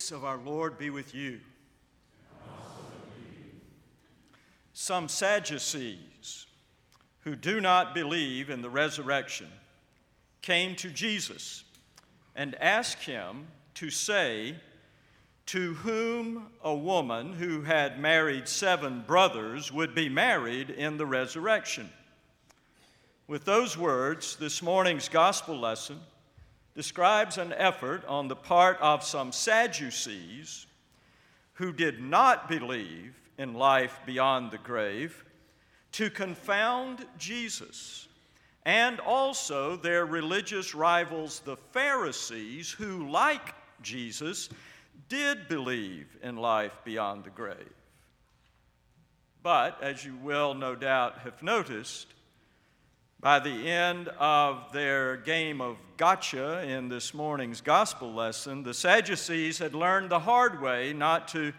Peace of our Lord be with you. Some Sadducees who do not believe in the resurrection came to Jesus and asked him to say, To whom a woman who had married seven brothers would be married in the resurrection. With those words, this morning's gospel lesson describes an effort on the part of some Sadducees who did not believe in life beyond the grave to confound Jesus and also their religious rivals, the Pharisees, who, like Jesus, did believe in life beyond the grave. But, as you will no doubt have noticed, by the end of their game of gotcha in this morning's gospel lesson, the Sadducees had learned the hard way not to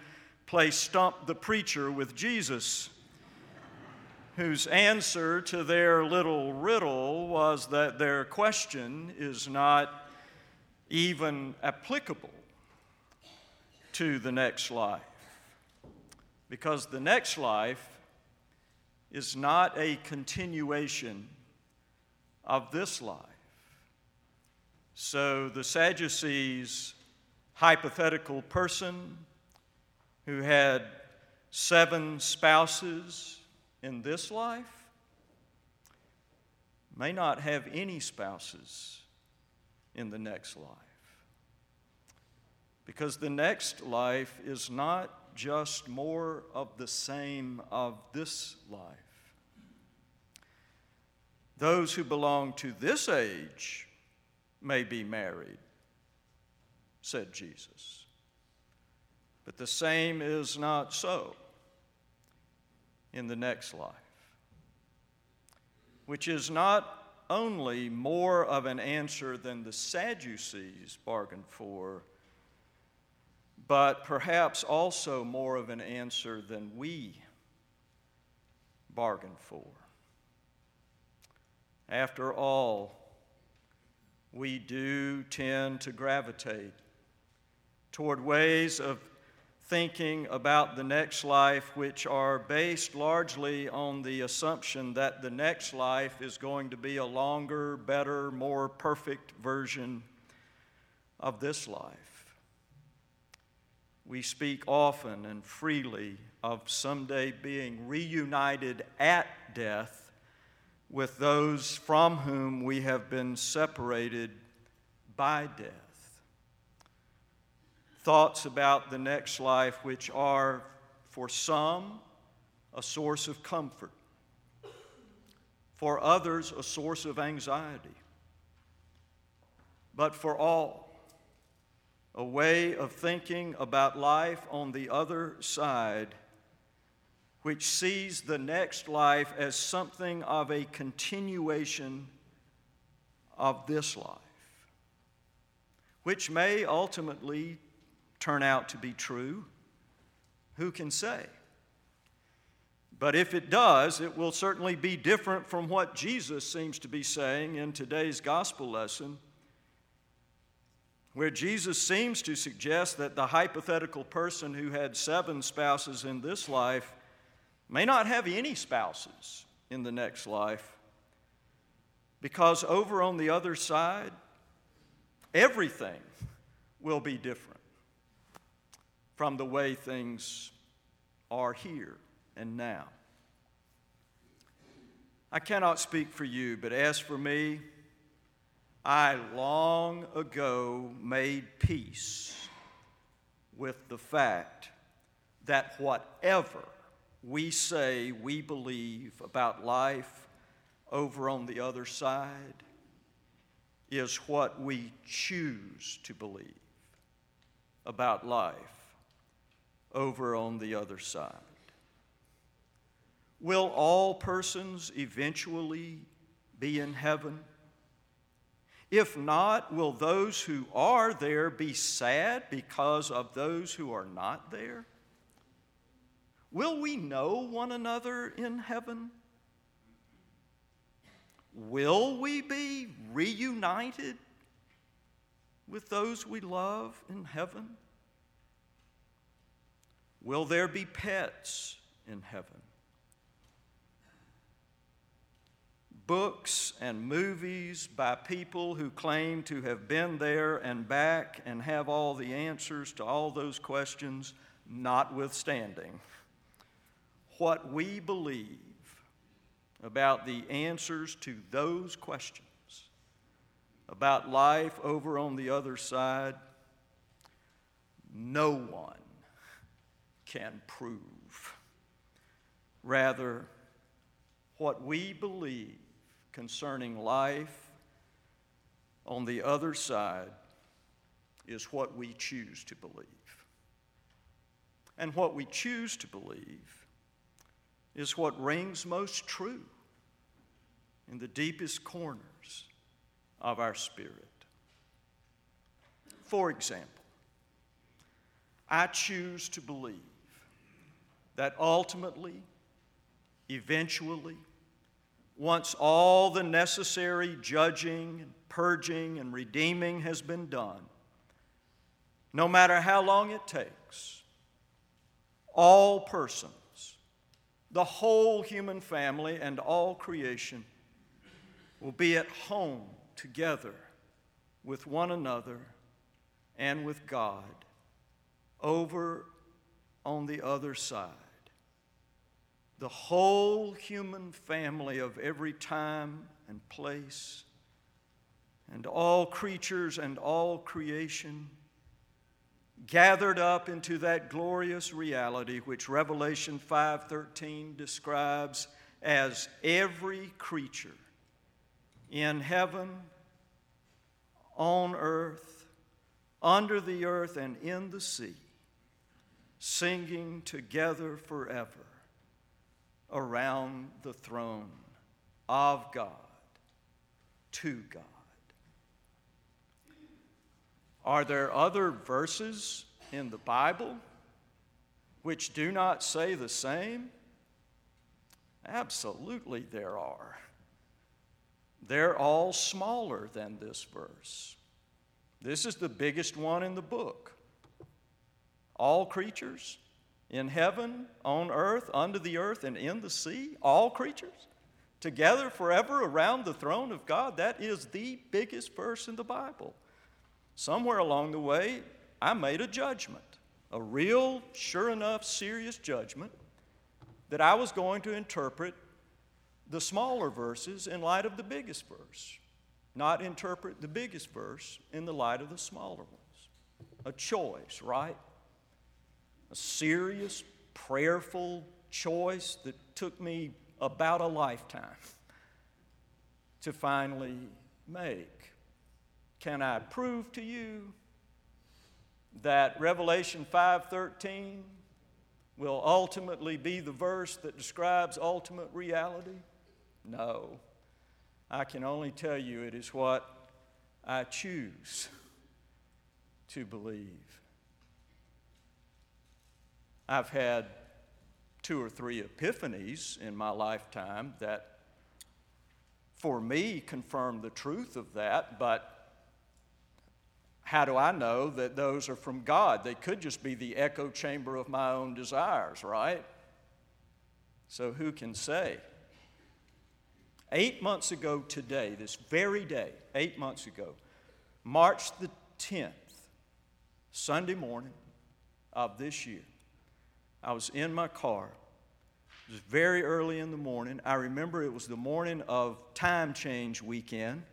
play stump the preacher with Jesus, whose answer to their little riddle was that their question is not even applicable to the next life. Because the next life is not a continuation of this life. So the Sadducees' hypothetical person who had seven spouses in this life may not have any spouses in the next life. Because the next life is not just more of the same of this life. Those who belong to this age may be married, said Jesus. But the same is not so in the next life, which is not only more of an answer than the Sadducees bargained for, but perhaps also more of an answer than we bargained for. After all, we do tend to gravitate toward ways of thinking about the next life which are based largely on the assumption that the next life is going to be a longer, better, more perfect version of this life. We speak often and freely of someday being reunited at death with those from whom we have been separated by death. Thoughts about the next life, which are for some a source of comfort, for others a source of anxiety, but for all a way of thinking about life on the other side which sees the next life as something of a continuation of this life, which may ultimately turn out to be true. Who can say? But if it does, it will certainly be different from what Jesus seems to be saying in today's gospel lesson, where Jesus seems to suggest that the hypothetical person who had seven spouses in this life may not have any spouses in the next life because over on the other side, everything will be different from the way things are here and now. I cannot speak for you, but as for me, I long ago made peace with the fact that whatever we say we believe about life over on the other side is what we choose to believe about life over on the other side. Will all persons eventually be in heaven? If not, will those who are there be sad because of those who are not there? Will we know one another in heaven? Will we be reunited with those we love in heaven? Will there be pets in heaven? Books and movies by people who claim to have been there and back and have all the answers to all those questions, notwithstanding. What we believe about the answers to those questions, about life over on the other side, no one can prove. Rather, what we believe concerning life on the other side is what we choose to believe. And what we choose to believe is what rings most true in the deepest corners of our spirit. For example, I choose to believe that ultimately, eventually, once all the necessary judging and purging and redeeming has been done, no matter how long it takes, all persons, the whole human family, and all creation will be at home together with one another and with God over on the other side. The whole human family of every time and place, and all creatures and all creation gathered up into that glorious reality which Revelation 5:13 describes as every creature in heaven, on earth, under the earth and in the sea singing together forever around the throne of God, to God. Are there other verses in the Bible which do not say the same? Absolutely, there are. They're all smaller than this verse. This is the biggest one in the book all creatures in heaven, on earth, under the earth, and in the sea, all creatures together forever around the throne of God. That is the biggest verse in the Bible. Somewhere along the way, I made a judgment, a real, sure enough, serious judgment that I was going to interpret the smaller verses in light of the biggest verse, not interpret the biggest verse in the light of the smaller ones. A choice, right? a serious, prayerful choice that took me about a lifetime to finally make. Can I prove to you that Revelation 5:13 will ultimately be the verse that describes ultimate reality? No. I can only tell you it is what I choose to believe. I've had two or three epiphanies in my lifetime that, for me, confirm the truth of that, but how do I know that those are from God? They could just be the echo chamber of my own desires, right? So who can say? Eight months ago today, this very day, eight months ago, March the 10th, Sunday morning of this year, I was in my car. It was very early in the morning. I remember it was the morning of time change weekend,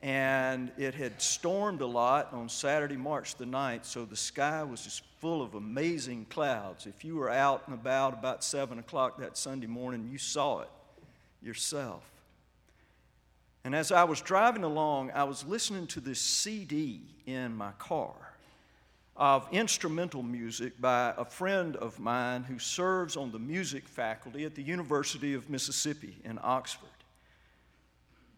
and it had stormed a lot on Saturday, March the 9th, so the sky was just full of amazing clouds. If you were out and about about 7 o'clock that Sunday morning, you saw it yourself. And as I was driving along, I was listening to this CD in my car of instrumental music by a friend of mine who serves on the music faculty at the University of Mississippi in Oxford,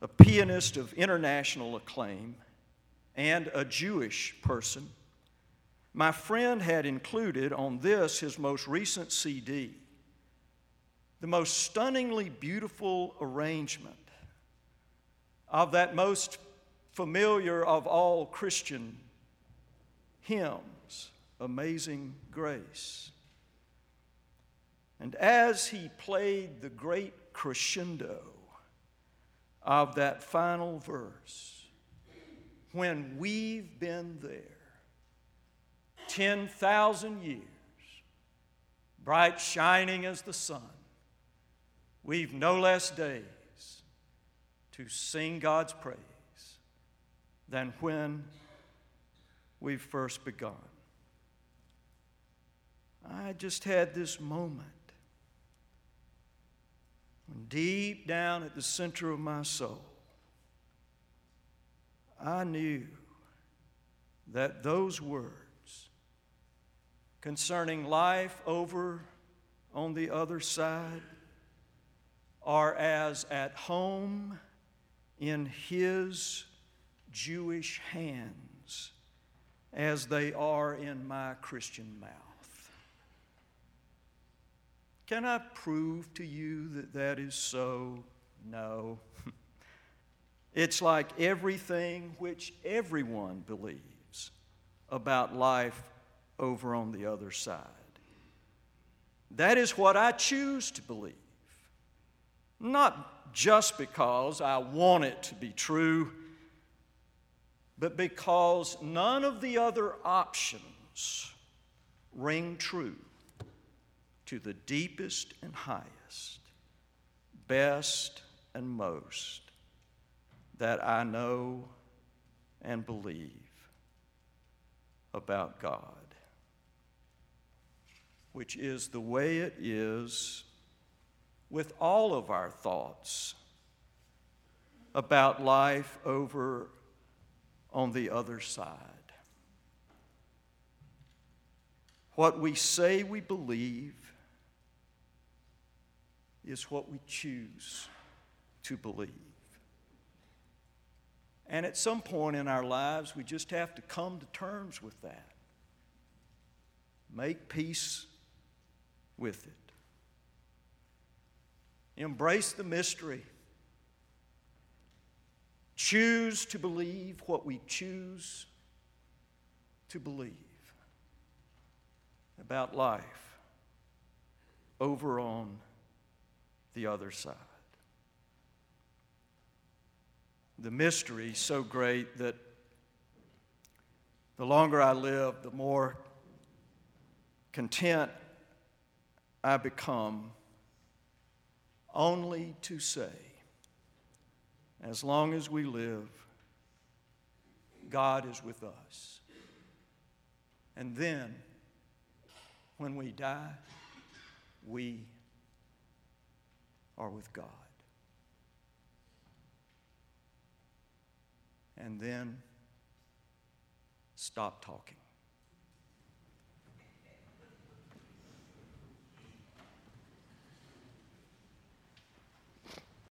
a pianist of international acclaim and a Jewish person. My friend had included on this his most recent CD the most stunningly beautiful arrangement of that most familiar of all Christian hymns, Amazing Grace. And as he played the great crescendo of that final verse, when we've been there 10,000 years, bright shining as the sun, we've no less days to sing God's praise than when we've first begun. I just had this moment when deep down at the center of my soul, I knew that those words concerning life over on the other side are as at home in His Jewish hands as they are in my Christian mouth. Can I prove to you that that is so? No. it's like everything which everyone believes about life over on the other side. That is what I choose to believe. Not just because I want it to be true, but because none of the other options ring true to the deepest and highest, best and most that I know and believe about God, which is the way it is with all of our thoughts about life over on the other side. What we say we believe is what we choose to believe. And at some point in our lives, we just have to come to terms with that. Make peace with it. Embrace the mystery choose to believe what we choose to believe about life over on the other side. The mystery so great that the longer I live, the more content I become only to say, as long as we live, God is with us. And then, when we die, we are with God. And then, stop talking.